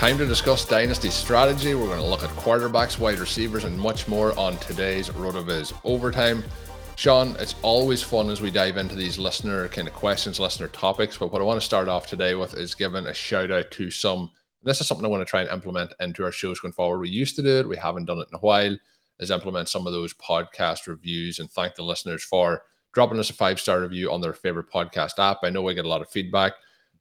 Time to discuss dynasty strategy. We're going to look at quarterbacks, wide receivers, and much more on today's RotoViz Overtime. Shawn, it's always fun as we dive into these listener kind of questions, listener topics. But what I want to start off today with is giving a shout out to some. This is something I want to try and implement into our shows going forward. We used to do it, we haven't done it in a while. Is implement some of those podcast reviews and thank the listeners for dropping us a five star review on their favorite podcast app. I know we get a lot of feedback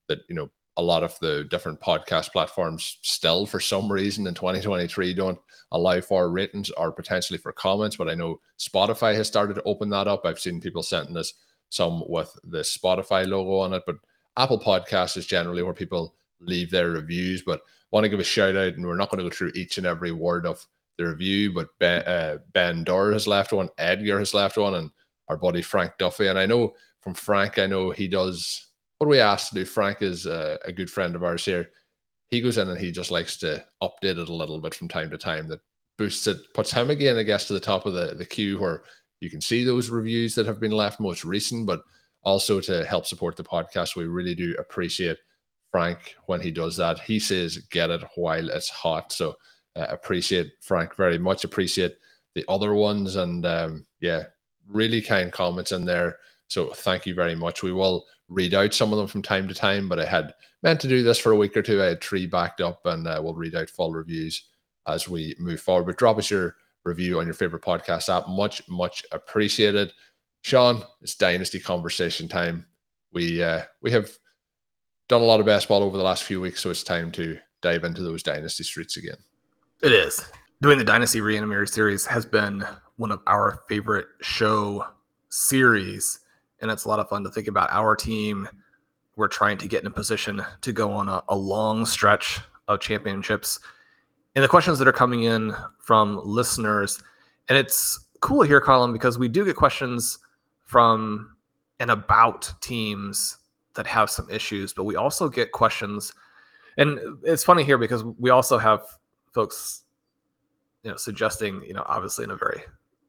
that you know a lot of the different podcast platforms still, for some reason, in 2023 don't allow for ratings or potentially for comments. But I know Spotify has started to open that up. I've seen people sending us some with the Spotify logo on it. But Apple Podcasts is generally where people leave their reviews. But want to give a shout out, and we're not going to go through each and every word of the review. But Ben, uh, ben Dorr has left one, Edgar has left one, and our buddy Frank Duffy. And I know from Frank, I know he does what we ask to do? Frank is a, a, good friend of ours here. He goes in and he just likes to update it a little bit from time to time. That boosts it, puts him again, I guess, to the top of the, the queue where you can see those reviews that have been left most recent, but also to help support the podcast. We really do appreciate Frank when he does that. He says, get it while it's hot. So uh, appreciate Frank very much. Appreciate the other ones. And um, yeah, really kind comments in there. So thank you very much. We will read out some of them from time to time, but I had meant to do this for a week or two. I had three backed up, and uh, we'll read out full reviews as we move forward. But drop us your review on your favorite podcast app. Much, much appreciated. Shawn, it's dynasty conversation time. We uh, we have done a lot of basketball over the last few weeks, so it's time to dive into those dynasty streets again. It is. Doing the Dynasty Reanimator series has been one of our favorite show series and it's a lot of fun to think about our team. We're trying to get in a position to go on a, a long stretch of championships. And the questions that are coming in from listeners, and it's cool here, Colm, because we do get questions from and about teams that have some issues, but we also get questions. And it's funny here because we also have folks, you know, suggesting, you know, obviously in a very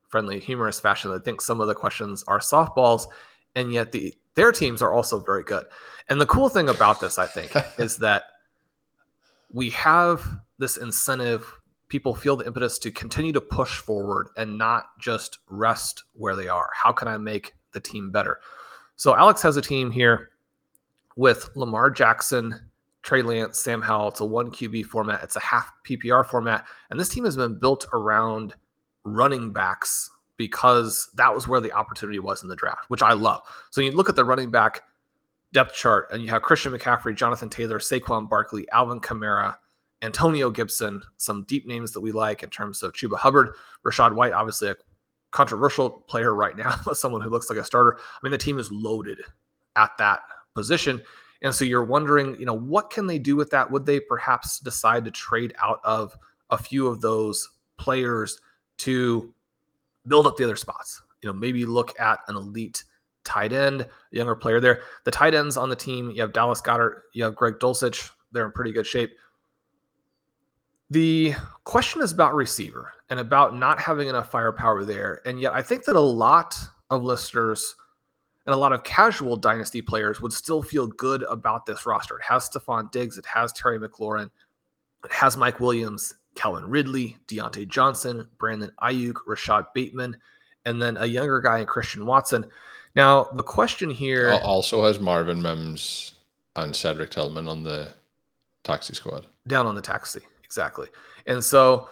friendly, humorous fashion, I think some of the questions are softballs and yet the their teams are also very good. And the cool thing about this, I think, is that we have this incentive. People feel the impetus to continue to push forward and not just rest where they are. How can I make the team better? So Alex has a team here with Lamar Jackson, Trey Lance, Sam Howell. It's a one QB format. It's a half PPR format, and this team has been built around running backs because that was where the opportunity was in the draft, which I love. So you look at the running back depth chart and you have Christian McCaffrey, Jonathan Taylor, Saquon Barkley, Alvin Kamara, Antonio Gibson, some deep names that we like in terms of Chuba Hubbard, Rachaad White, obviously a controversial player right now, but someone who looks like a starter. I mean, the team is loaded at that position. And so you're wondering, you know, what can they do with that? Would they perhaps decide to trade out of a few of those players to build up the other spots. You know, maybe look at an elite tight end, younger player there. The tight ends on the team, you have Dallas Goedert, you have Greg Dulcich. They're in pretty good shape. The question is about receiver and about not having enough firepower there. And yet, I think that a lot of listeners and a lot of casual dynasty players would still feel good about this roster. It has Stefon Diggs, it has Terry McLaurin, it has Mike Williams, Calvin Ridley, Diontae Johnson, Brandon Aiyuk, Rashod Bateman, and then a younger guy in Christian Watson. Now, the question here also has Marvin Mims and Cedric Tillman on the taxi squad. Down on the taxi, exactly. And so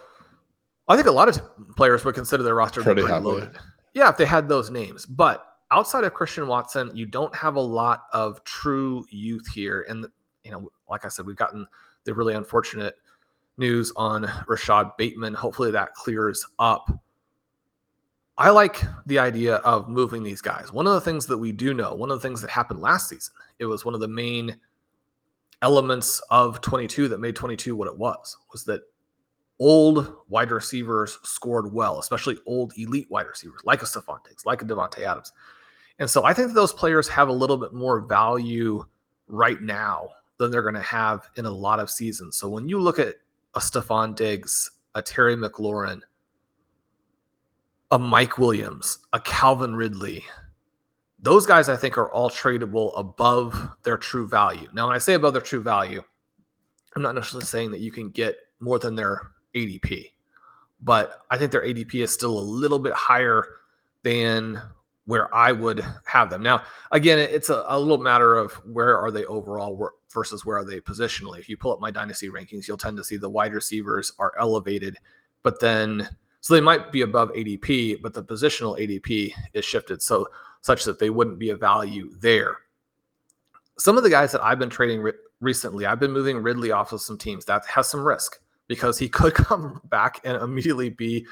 I think a lot of players would consider their roster pretty, pretty loaded. Yeah, if they had those names. But outside of Christian Watson, you don't have a lot of true youth here. And, you know, like I said, we've gotten the really unfortunate news on Rashod Bateman. Hopefully that clears up. I like the idea of moving these guys. One of the things that we do know, one of the things that happened last season, it was one of the main elements of 22 that made 22 what it was, was that old wide receivers scored well, especially old elite wide receivers like a Stefon Diggs, like a Davante Adams. And so I think those players have a little bit more value right now than they're going to have in a lot of seasons. So when you look at a Stefon Diggs, a Terry McLaurin, a Mike Williams, a Calvin Ridley. Those guys I think are all tradable above their true value. Now, when I say above their true value, I'm not necessarily saying that you can get more than their ADP, but I think their ADP is still a little bit higher than where I would have them. Now, again, it's a, a little matter of where are they overall versus where are they positionally. If you pull up my dynasty rankings, you'll tend to see the wide receivers are elevated, but then so they might be above ADP, but the positional ADP is shifted so such that they wouldn't be a value there. Some of the guys that I've been trading re- recently, I've been moving Ridley off of some teams that has some risk because he could come back and immediately be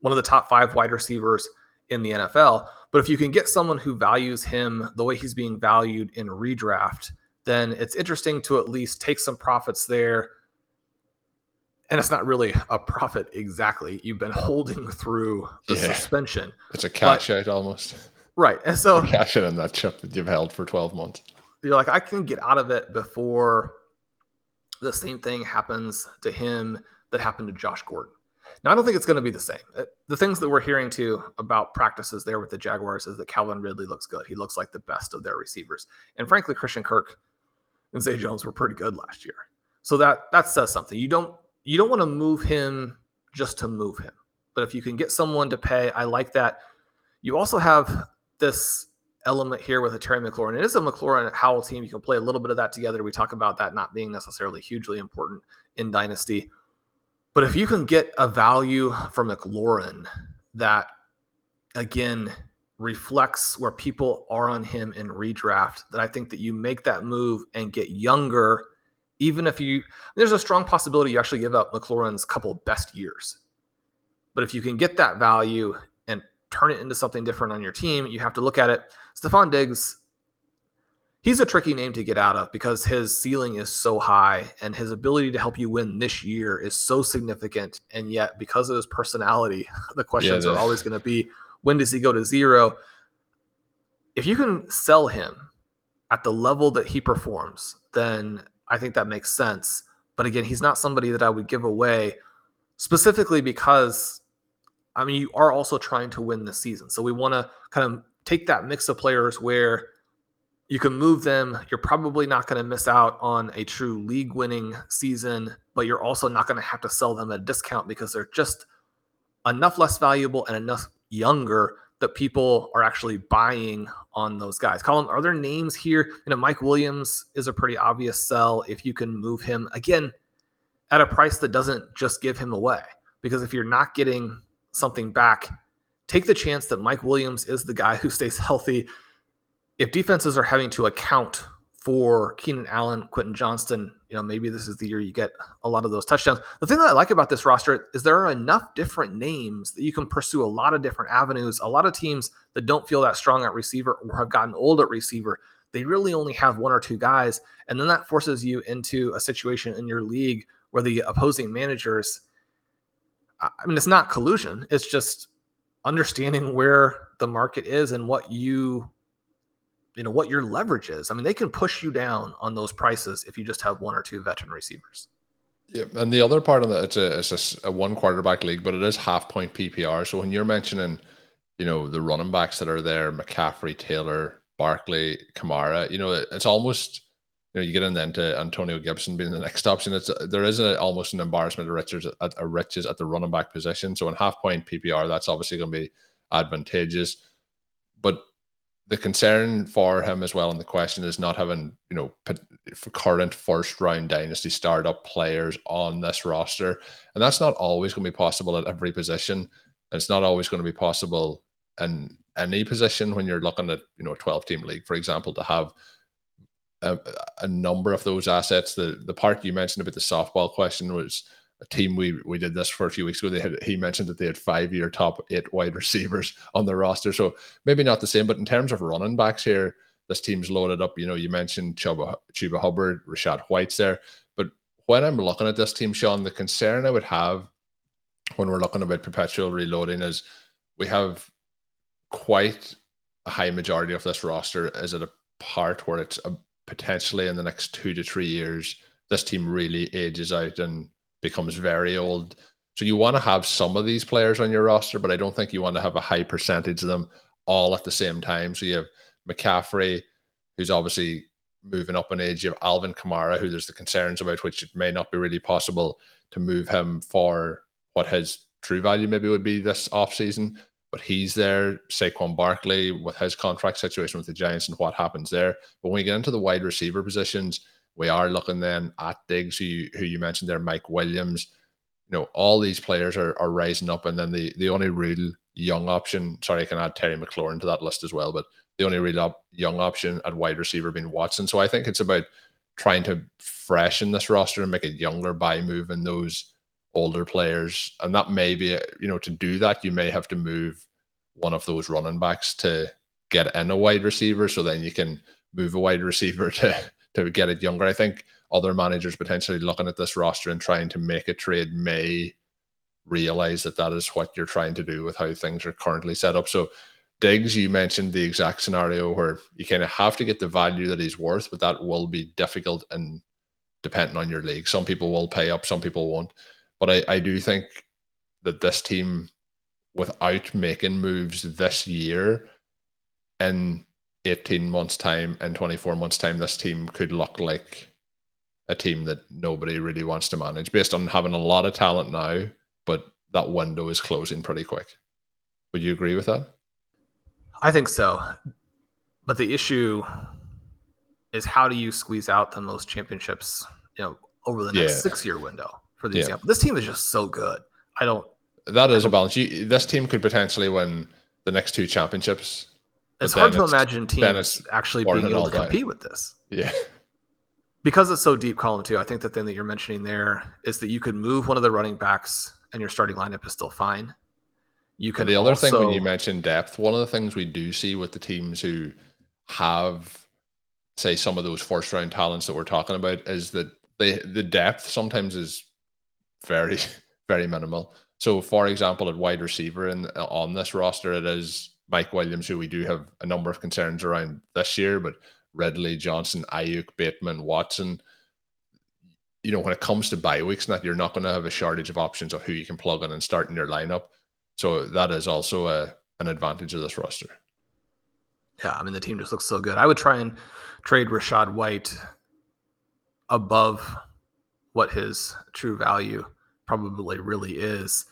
one of the top five wide receivers in the NFL. But if you can get someone who values him the way he's being valued in redraft, then it's interesting to at least take some profits there and it's not really a profit exactly. You've been holding through the yeah. suspension. It's a cash but, out almost. Right. And so cash out on that chip that you've held for 12 months. You're like, I can get out of it before the same thing happens to him that happened to Josh Gordon. Now, I don't think it's going to be the same. Uh, the things that we're hearing too about practices there with the Jaguars is that Calvin Ridley looks good. He looks like the best of their receivers. And frankly, Christian Kirk and Zay Jones were pretty good last year. So that that says something. You don't you don't want to move him just to move him. But if you can get someone to pay, I like that. You also have this element here with a Terry McLaurin. It is a McLaurin Howell team. You can play a little bit of that together. We talk about that not being necessarily hugely important in Dynasty. But if you can get a value from McLaurin that, again, reflects where people are on him in redraft, that I think that you make that move and get younger even if you there's a strong possibility you actually give up McLaurin's couple best years. But if you can get that value and turn it into something different on your team, you have to look at it. Stefon Diggs, he's a tricky name to get out of because his ceiling is so high and his ability to help you win this year is so significant. And yet, because of his personality, the questions yeah, are always going to be when does he go to zero? If you can sell him at the level that he performs, then I think that makes sense. But again, he's not somebody that I would give away specifically because I mean you are also trying to win this season. So we want to kind of take that mix of players where you can move them. You're probably not going to miss out on a true league winning season, but you're also not going to have to sell them at a discount because they're just enough less valuable and enough younger that people are actually buying on those guys. Colm, are there names here? You know, Mike Williams is a pretty obvious sell if you can move him again at a price that doesn't just give him away. Because if you're not getting something back, take the chance that Mike Williams is the guy who stays healthy. If defenses are having to account for Keenan Allen, Quentin Johnston, you know, maybe this is the year you get a lot of those touchdowns. The thing that I like about this roster is there are enough different names that you can pursue a lot of different avenues. A lot of teams that don't feel that strong at receiver or have gotten old at receiver, they really only have one or two guys. And then that forces you into a situation in your league where the opposing managers, I mean, it's not collusion, it's just understanding where the market is and what you you know what your leverage is. I mean, they can push you down on those prices if you just have one or two veteran receivers. Yeah, and the other part of that, it's a it's a, a one quarterback league, but it is half point PPR. So when you're mentioning, you know, the running backs that are there, McCaffrey, Taylor, Barkley, Kamara, you know, it's almost you know, you get in then to Antonio Gibson being the next option. It's there is a, almost an embarrassment of riches at, riches at the running back position. So in half point PPR, that's obviously going to be advantageous. But the concern for him as well, and the question is not having you know current first round dynasty startup players on this roster, and that's not always going to be possible at every position. It's not always going to be possible in any position when you're looking at you know a 12 team league, for example, to have a, a number of those assets. The the part you mentioned about the softball question was a team we we did this for a few weeks ago. They had he mentioned that they had five year top eight wide receivers on the roster. So maybe not the same, but in terms of running backs here, this team's loaded up. You know, you mentioned Chuba, Chuba Hubbard, Rachaad White's there. But when I'm looking at this team, Shawn, the concern I would have when we're looking about perpetual reloading is we have quite a high majority of this roster is at a part where it's a, potentially in the next two to three years, this team really ages out and becomes very old. So you want to have some of these players on your roster, but I don't think you want to have a high percentage of them all at the same time. So you have McCaffrey, who's obviously moving up in age. You have Alvin Kamara, who there's the concerns about, which it may not be really possible to move him for what his true value maybe would be this offseason. But he's there. Saquon Barkley with his contract situation with the Giants and what happens there. But when we get into the wide receiver positions, we are looking then at Diggs, who you, who you mentioned there, Mike Williams. You know, all these players are, are rising up. And then the, the only real young option, sorry, I can add Terry McLaurin to that list as well, but the only real op, young option at wide receiver being Watson. So I think it's about trying to freshen this roster and make it younger by moving those older players. And that may be, you know, to do that, you may have to move one of those running backs to get in a wide receiver. So then you can move a wide receiver to to get it younger. I think other managers potentially looking at this roster and trying to make a trade may realize that that is what you're trying to do with how things are currently set up. So Diggs, you mentioned the exact scenario where you kind of have to get the value that he's worth, but that will be difficult and depending on your league. Some people will pay up, some people won't. But I, I do think that this team, without making moves this year, in 18 months' time and 24 months' time, this team could look like a team that nobody really wants to manage based on having a lot of talent now, but that window is closing pretty quick. Would you agree with that? I think so. But the issue is how do you squeeze out the most championships, you know, over the next yeah. six year window for the yeah. example. This team is just so good. I don't that is a balance. You, this team could potentially win the next two championships. It's hard to it's, imagine teams actually being able to compete with this. Yeah. Because it's so deep, Colm two, I think the thing that you're mentioning there is that you could move one of the running backs and your starting lineup is still fine. You can. The other also, thing when you mentioned depth, one of the things we do see with the teams who have, say, some of those first round talents that we're talking about is that they the depth sometimes is very very minimal. So, for example, at wide receiver and on this roster, it is Mike Williams, who we do have a number of concerns around this year, but Ridley, Johnson, Aiyuk, Bateman, Watson. You know, when it comes to bye weeks, that you're not going to have a shortage of options of who you can plug in and start in your lineup. So that is also a an advantage of this roster. Yeah, I mean the team just looks so good. I would try and trade Rachaad White above what his true value probably really is.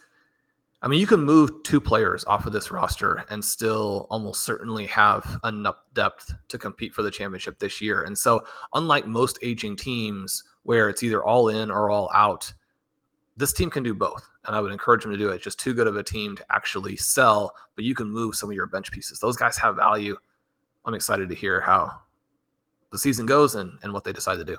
I mean, you can move two players off of this roster and still almost certainly have enough depth to compete for the championship this year. And so, unlike most aging teams where it's either all in or all out, this team can do both and I would encourage them to do it. It's just too good of a team to actually sell, but you can move some of your bench pieces. Those guys have value. I'm excited to hear how the season goes and, and what they decide to do.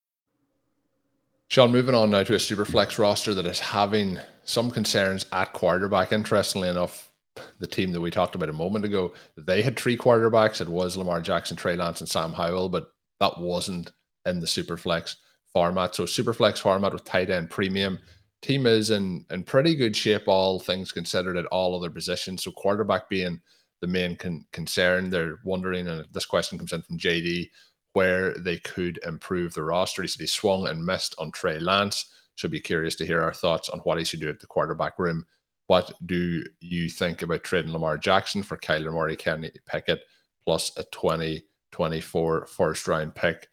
Shawn, moving on now to a superflex roster that is having some concerns at quarterback. Interestingly enough, the team that we talked about a moment ago, they had three quarterbacks. It was Lamar Jackson, Trey Lance, and Sam Howell, but that wasn't in the superflex format. So superflex format with tight end premium. Team is in in pretty good shape, all things considered, at all other positions. So quarterback being the main con- concern. They're wondering, and this question comes in from JD where they could improve the roster. He said he swung and missed on Trey Lance. Should be curious to hear our thoughts on what he should do at the quarterback room. What do you think about trading Lamar Jackson for Kyler Murray, Kenny Pickett, plus a 2024 first round pick?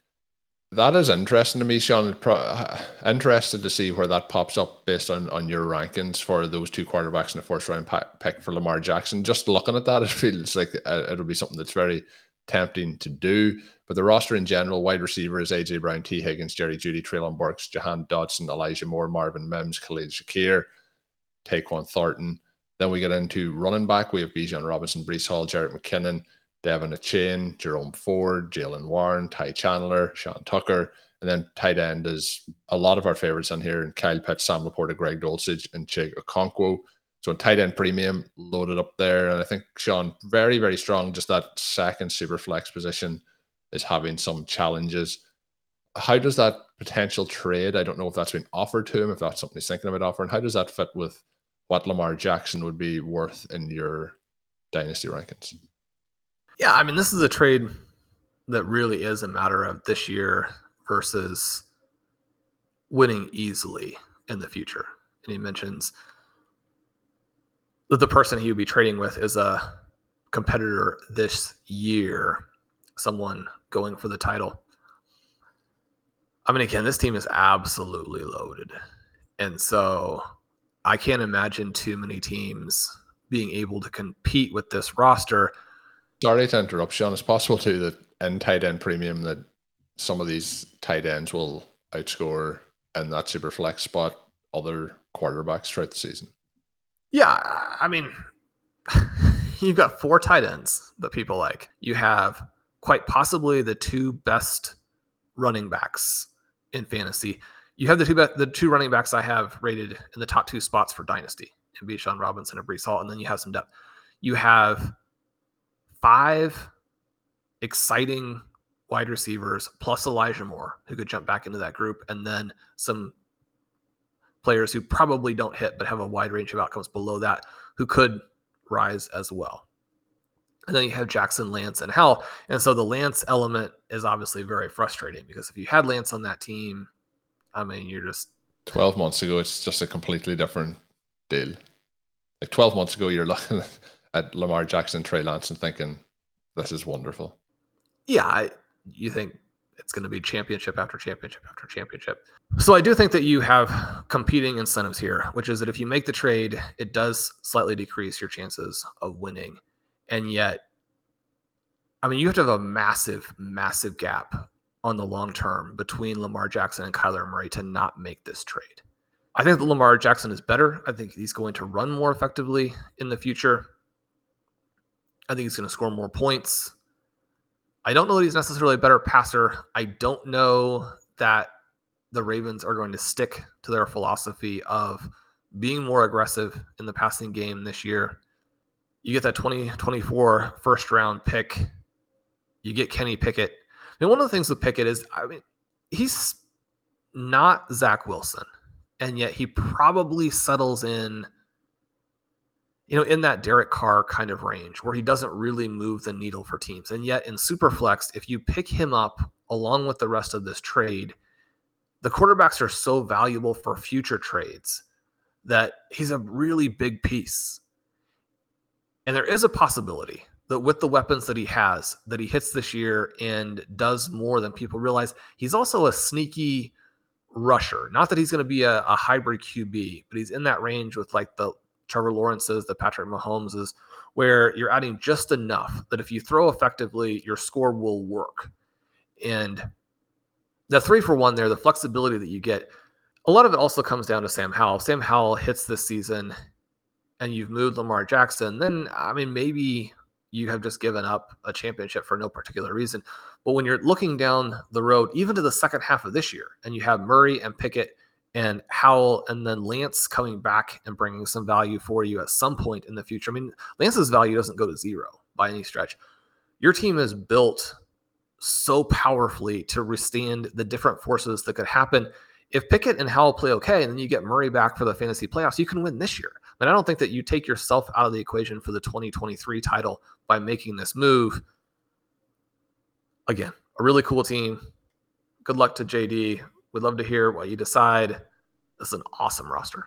That is interesting to me, Shawn. Interested to see where that pops up based on, on your rankings for those two quarterbacks in the first round pick for Lamar Jackson. Just looking at that, it feels like uh, it'll be something that's very tempting to do. But the roster in general, wide receivers, AJ Brown, Tee Higgins, Jerry Jeudy, Treylon Burks, Jahan Dotson, Elijah Moore, Marvin Mims, Khalil Shakir, Tyquan Thornton. Then we get into running back. We have Bijan Robinson, Breece Hall, Jerick McKinnon, De'Von Achane, Jerome Ford, Jaylen Warren, Ty Chandler, Sean Tucker. And then tight end is a lot of our favorites on here, and Kyle Pitts, Sam LaPorta, Greg Dulcich, and Chig Okonkwo. So tight end premium loaded up there. And I think Shawn, very, very strong. Just that second super flex position is having some challenges. How does that potential trade? I don't know if that's been offered to him, if that's something he's thinking about offering. How does that fit with what Lamar Jackson would be worth in your dynasty rankings? Yeah, I mean, this is a trade that really is a matter of this year versus winning easily in the future. And he mentions the person he would be trading with is a competitor this year, someone going for the title. I mean, again, this team is absolutely loaded. And so I can't imagine too many teams being able to compete with this roster. Sorry to interrupt, Shawn. It's possible too that in tight end premium that some of these tight ends will outscore in that super flex spot other quarterbacks throughout the season. Yeah, I mean, you've got four tight ends that people like. You have quite possibly the two best running backs in fantasy. You have the two be- the two running backs I have rated in the top two spots for dynasty, and Bijan Robinson and Breece Hall, and then you have some depth. You have five exciting wide receivers plus Elijah Moore, who could jump back into that group, and then some players who probably don't hit but have a wide range of outcomes below that who could rise as well. And then you have Jackson, Lance, and Howell. And so the Lance element is obviously very frustrating because if you had Lance on that team, I mean, you're just 12 months ago, it's just a completely different deal. Like 12 months ago, you're looking at Lamar Jackson, Trey Lance, and thinking, this is wonderful. Yeah, I, you think it's going to be championship after championship after championship. So I do think that you have competing incentives here, which is that if you make the trade, it does slightly decrease your chances of winning. And yet, I mean, you have to have a massive, massive gap on the long term between Lamar Jackson and Kyler Murray to not make this trade. I think that Lamar Jackson is better. I think he's going to run more effectively in the future. I think he's going to score more points. I don't know that he's necessarily a better passer. I don't know that the Ravens are going to stick to their philosophy of being more aggressive in the passing game this year. You get that 2024 first round pick. You get Kenny Pickett. I mean, one of the things with Pickett is, I mean, he's not Zach Wilson, and yet he probably settles in, you know, in that Derek Carr kind of range where he doesn't really move the needle for teams. And yet in Superflex, if you pick him up along with the rest of this trade, the quarterbacks are so valuable for future trades that he's a really big piece. And there is a possibility that with the weapons that he has, that he hits this year and does more than people realize. He's also a sneaky rusher. Not that he's going to be a, a, hybrid QB, but he's in that range with like the Trevor Lawrence's, the Patrick Mahomes's, where you're adding just enough that if you throw effectively, your score will work. And the three for one there, the flexibility that you get, a lot of it also comes down to Sam Howell. Sam Howell hits this season and you've moved Lamar Jackson, then I mean maybe you have just given up a championship for no particular reason. But when you're looking down the road, even to the second half of this year, and you have Murray and Pickett and Howell and then Lance coming back and bringing some value for you at some point in the future. I mean, Lance's value doesn't go to zero by any stretch. Your team is built so powerfully to withstand the different forces that could happen. If Pickett and Howell play okay, and then you get Murray back for the fantasy playoffs, you can win this year. But I don't think that you take yourself out of the equation for the 2023 title by making this move. Again, a really cool team. Good luck to JD. We'd love to hear what you decide. This is an awesome roster.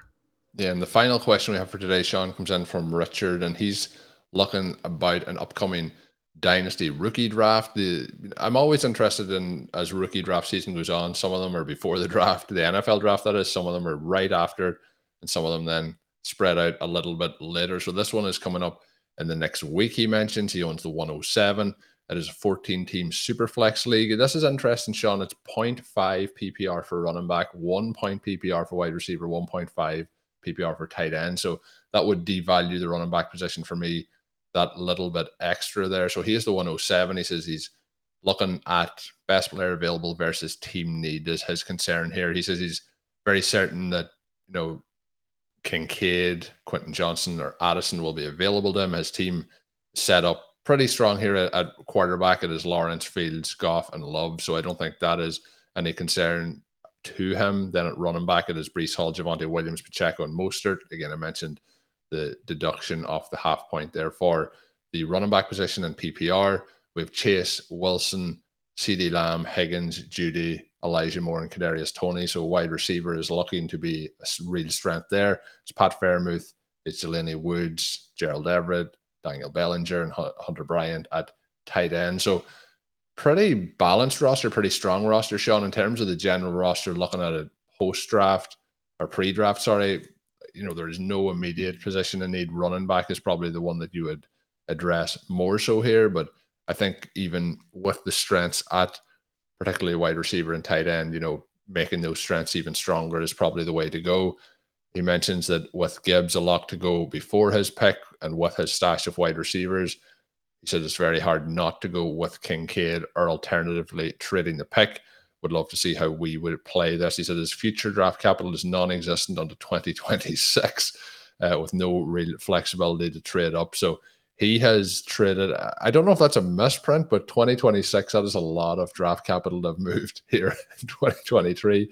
Yeah, and the final question we have for today, Shawn, comes in from Richard, and he's looking about an upcoming dynasty rookie draft. The I'm always interested in as rookie draft season goes on. Some of them are before the draft, the NFL draft that is. Some of them are right after, and some of them then spread out a little bit later. So this one is coming up in the next week. He mentions he owns the 107. It is a 14 team super flex league. This is interesting, Shawn. It's 0.5 PPR for running back, one point PPR for wide receiver, 1.5 PPR for tight end. So that would devalue the running back position for me that little bit extra there. So he is the 107. He says he's looking at best player available versus team need is his concern here. He says he's very certain that, you know, Kincaid, Quentin Johnston, or Addison will be available to him. His team set up pretty strong here at, at quarterback. It is Lawrence, Fields, Goff, and Love. So I don't think that is any concern to him. Then at running back, it is Breece Hall, Javonte Williams, Pacheco, and Mostert. Again, I mentioned the deduction off the half point there for the running back position in PPR. We have Chase, Wilson, CeeDee Lamb, Higgins, Jeudy, Elijah Moore, and Kadarius Toney. So wide receiver is looking to be a real strength there. It's Pat Freiermuth, it's Jelani Woods, Gerald Everett, Daniel Bellinger, and Hunter Bryant at tight end. So pretty balanced roster, pretty strong roster, Shawn, in terms of the general roster, looking at it post draft or pre draft, sorry, you know, there is no immediate position in need. Running back is probably the one that you would address more so here. But I think even with the strengths at particularly wide receiver and tight end, you know, making those strengths even stronger is probably the way to go. He mentions that with Gibbs a lot to go before his pick and with his stash of wide receivers, he said it's very hard not to go with Kincaid or alternatively trading the pick would love to see how we would play this. He said his future draft capital is non existent until 2026 uh, with no real flexibility to trade up. So he has traded, I don't know if that's a misprint, but 2026, that is a lot of draft capital to have moved here in 2023.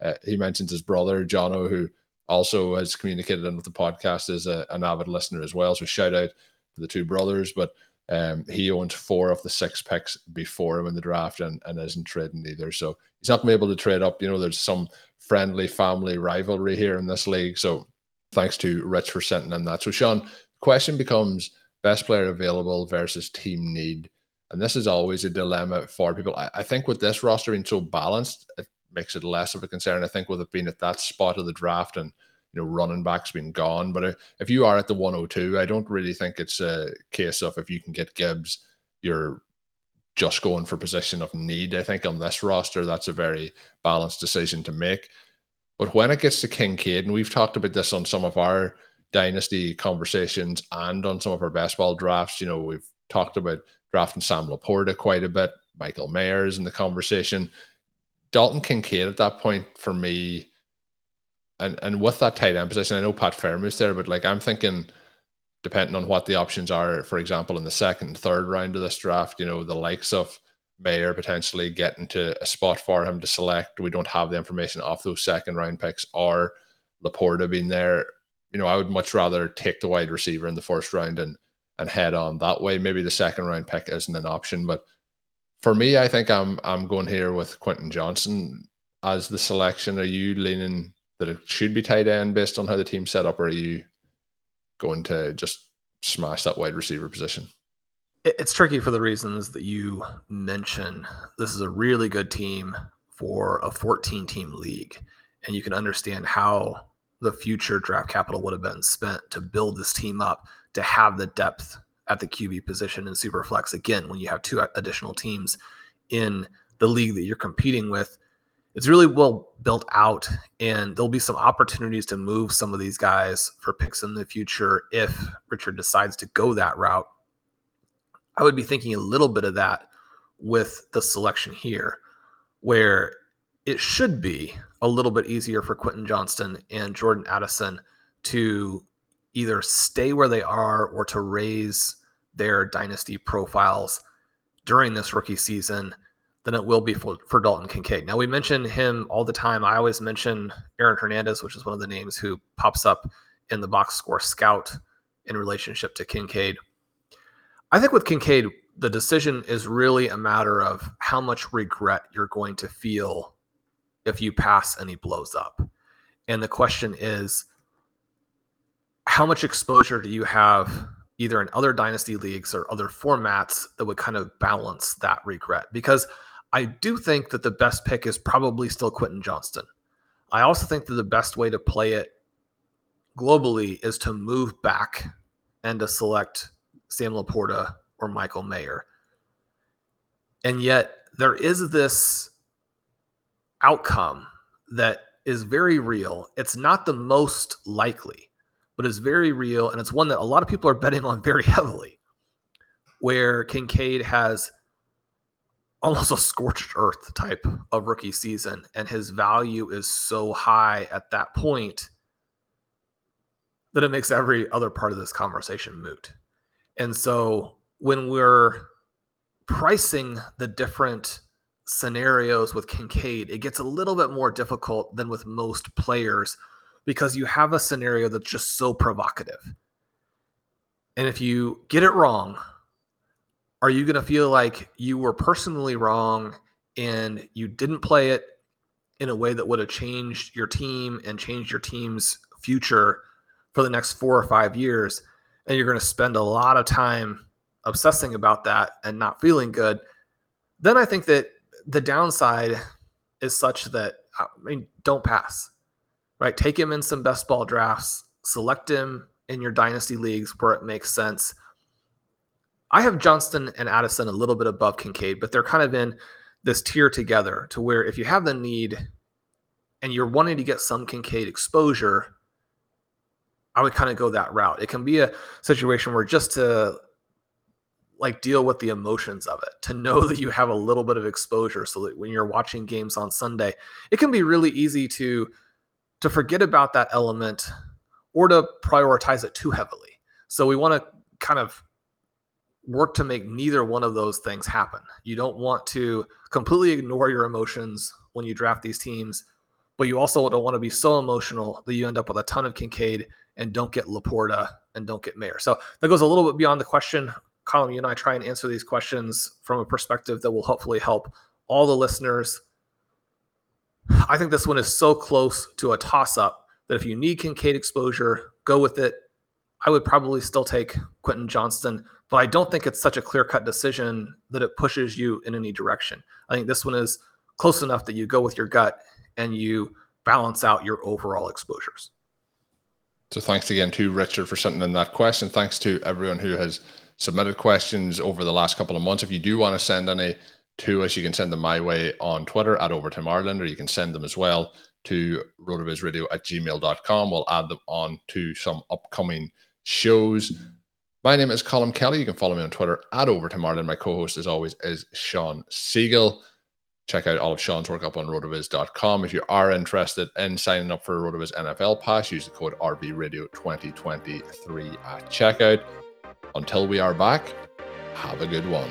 Uh, he mentions his brother, Jono, who also has communicated in with the podcast is a, an avid listener as well. So shout out to the two brothers. But um, he owns four of the six picks before him in the draft and, and isn't trading either. So he's not going to be able to trade up. You know, there's some friendly family rivalry here in this league. So thanks to Rich for sending in that. So, Shawn, question becomes best player available versus team need. And this is always a dilemma for people. I, I think with this roster being so balanced, it makes it less of a concern. I think with it being at that spot of the draft and you know, running backs been gone. But uh, if you are at the 102, I don't really think it's a case of if you can get Gibbs, you're just going for position of need. I think on this roster, that's a very balanced decision to make. But when it gets to Kincaid, and we've talked about this on some of our dynasty conversations and on some of our baseball drafts, you know, we've talked about drafting Sam LaPorta quite a bit, Michael Mayer's in the conversation Dalton Kincaid at that point for me, and and with that tight end position, I know Pat Freiermuth's there, but like I'm thinking, depending on what the options are, for example, in the second, third round of this draft, you know, the likes of Mayer potentially getting to a spot for him to select. We don't have the information off those second round picks or Laporta being there. You know, I would much rather take the wide receiver in the first round and and head on that way. Maybe the second round pick isn't an option, but for me, I think I'm I'm going here with Quentin Johnston as the selection. Are you leaning that it should be tight end based on how the team set up, or are you going to just smash that wide receiver position? It's tricky for the reasons that you mention. This is a really good team for a 14 team league, and you can understand how the future draft capital would have been spent to build this team up to have the depth at the QB position in Superflex. Again, when you have two additional teams in the league that you're competing with, it's really well built out, and there'll be some opportunities to move some of these guys for picks in the future if Richard decides to go that route. I would be thinking a little bit of that with the selection here, where it should be a little bit easier for Quentin Johnston and Jordan Addison to either stay where they are or to raise their dynasty profiles during this rookie season than it will be for, for Dalton Kincaid. Now, we mention him all the time. I always mention Aaron Hernandez, which is one of the names who pops up in the box score scout in relationship to Kincaid. I think with Kincaid, the decision is really a matter of how much regret you're going to feel if you pass and he blows up. And the question is, how much exposure do you have either in other dynasty leagues or other formats that would kind of balance that regret? Because I do think that the best pick is probably still Quentin Johnston. I also think that the best way to play it globally is to move back and to select Sam Laporta or Michael Mayer. And yet there is this outcome that is very real. It's not the most likely but it's very real. And it's one that a lot of people are betting on very heavily, where Kincaid has almost a scorched earth type of rookie season. And his value is so high at that point that it makes every other part of this conversation moot. And so when we're pricing the different scenarios with Kincaid, it gets a little bit more difficult than with most players because you have a scenario that's just so provocative. And if you get it wrong, are you going to feel like you were personally wrong and you didn't play it in a way that would have changed your team and changed your team's future for the next four or five years? And you're going to spend a lot of time obsessing about that and not feeling good. Then I think that the downside is such that, I mean, don't pass right? Take him in some best ball drafts, select him in your dynasty leagues where it makes sense. I have Johnston and Addison a little bit above Kincaid, but they're kind of in this tier together to where if you have the need and you're wanting to get some Kincaid exposure, I would kind of go that route. It can be a situation where just to like deal with the emotions of it, to know that you have a little bit of exposure so that when you're watching games on Sunday, it can be really easy to to forget about that element or to prioritize it too heavily. So we want to kind of work to make neither one of those things happen. You don't want to completely ignore your emotions when you draft these teams, but you also don't want to be so emotional that you end up with a ton of Kincaid and don't get Laporta and don't get Mayer. So that goes a little bit beyond the question. Colm, you and I try and answer these questions from a perspective that will hopefully help all the listeners I think this one is so close to a toss up that if you need Kincaid exposure, go with it. I would probably still take Quentin Johnston, but I don't think it's such a clear cut decision that it pushes you in any direction. I think this one is close enough that you go with your gut and you balance out your overall exposures. So thanks again to Richard for sending in that question. Thanks to everyone who has submitted questions over the last couple of months. If you do want to send any to us, you can send them my way on Twitter at Overtime Ireland, or you can send them as well to rotovizradio at gmail.com. We'll add them on to some upcoming shows. My name is Colm Kelly. You can follow me on Twitter at Overtime Ireland. My co host, as always, is Shawn Siegele. check out all of Shawn's work up on rotoviz.com. If you are interested in signing up for a Rotoviz NFL Pass, use the code RVRadio2023 at checkout. Until we are back, have a good one.